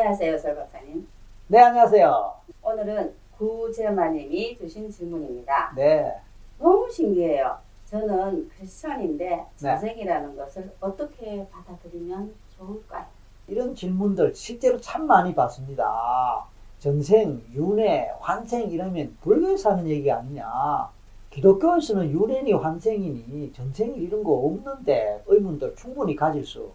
안녕하세요, 설 박사님. 네, 안녕하세요. 오늘은 구재마님이 주신 질문입니다. 네. 너무 신기해요. 저는 크리스천인데 네. 전생이라는 것을 어떻게 받아들이면 좋을까요? 이런 질문들 실제로 참 많이 받습니다. 전생, 윤회, 환생 이러면 불교에서 하는 얘기가 아니냐. 기독교에서는 윤회니 환생이니 전생 이런 거 없는데 의문들 충분히 가질 수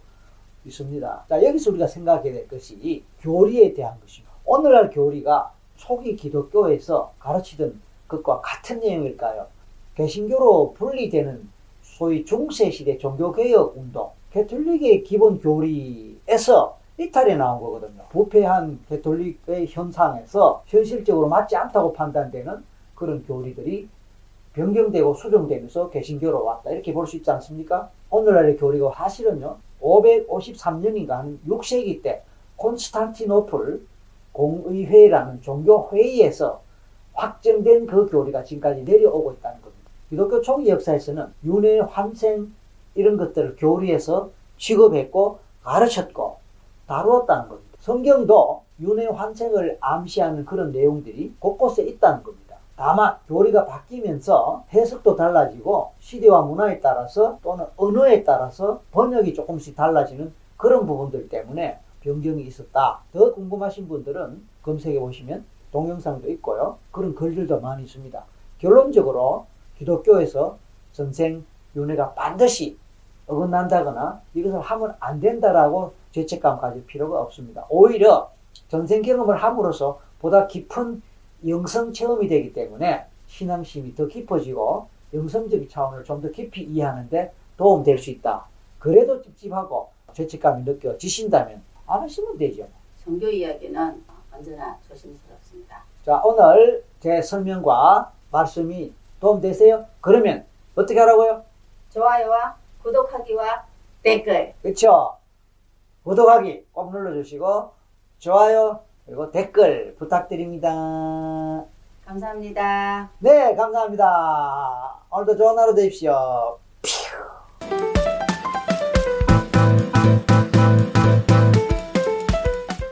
있습니다. 자, 여기서 우리가 생각해야 될 것이 교리에 대한 것입니다. 오늘날 교리가 초기 기독교에서 가르치던 것과 같은 내용일까요? 개신교로 분리되는 소위 중세시대 종교개혁 운동, 개톨릭의 기본 교리에서 이탈해 나온 거거든요. 부패한 개톨릭의 현상에서 현실적으로 맞지 않다고 판단되는 그런 교리들이 변경되고 수정되면서 개신교로 왔다. 이렇게 볼 수 있지 않습니까? 오늘날의 교리가 사실은요, 553년인가 하는 6세기 때 콘스탄티노플 공의회라는 종교회의에서 확정된 그 교리가 지금까지 내려오고 있다는 겁니다. 기독교 초기 역사에서는 윤회, 환생 이런 것들을 교리에서 취급했고 가르쳤고 다루었다는 겁니다. 성경도 윤회, 환생을 암시하는 그런 내용들이 곳곳에 있다는 겁니다. 다만 교리가 바뀌면서 해석도 달라지고 시대와 문화에 따라서 또는 언어에 따라서 번역이 조금씩 달라지는 그런 부분들 때문에 변경이 있었다. 더 궁금하신 분들은 검색해 보시면 동영상도 있고요. 그런 글들도 많이 있습니다. 결론적으로 기독교에서 전생 윤회가 반드시 어긋난다거나 이것을 하면 안 된다라고 죄책감 가질 필요가 없습니다. 오히려 전생 경험을 함으로써 보다 깊은 영성 체험이 되기 때문에 신앙심이 더 깊어지고 영성적인 차원을 좀 더 깊이 이해하는데 도움될 수 있다. 그래도 찝찝하고 죄책감이 느껴지신다면 안 하시면 되죠. 종교 이야기는 언제나 조심스럽습니다. 자, 오늘 제 설명과 말씀이 도움되세요? 그러면 어떻게 하라고요? 좋아요와 구독하기와 댓글 그쵸? 구독하기 꼭 눌러주시고 좋아요 그리고 댓글 부탁드립니다. 감사합니다. 네, 감사합니다. 오늘도 좋은 하루 되십시오.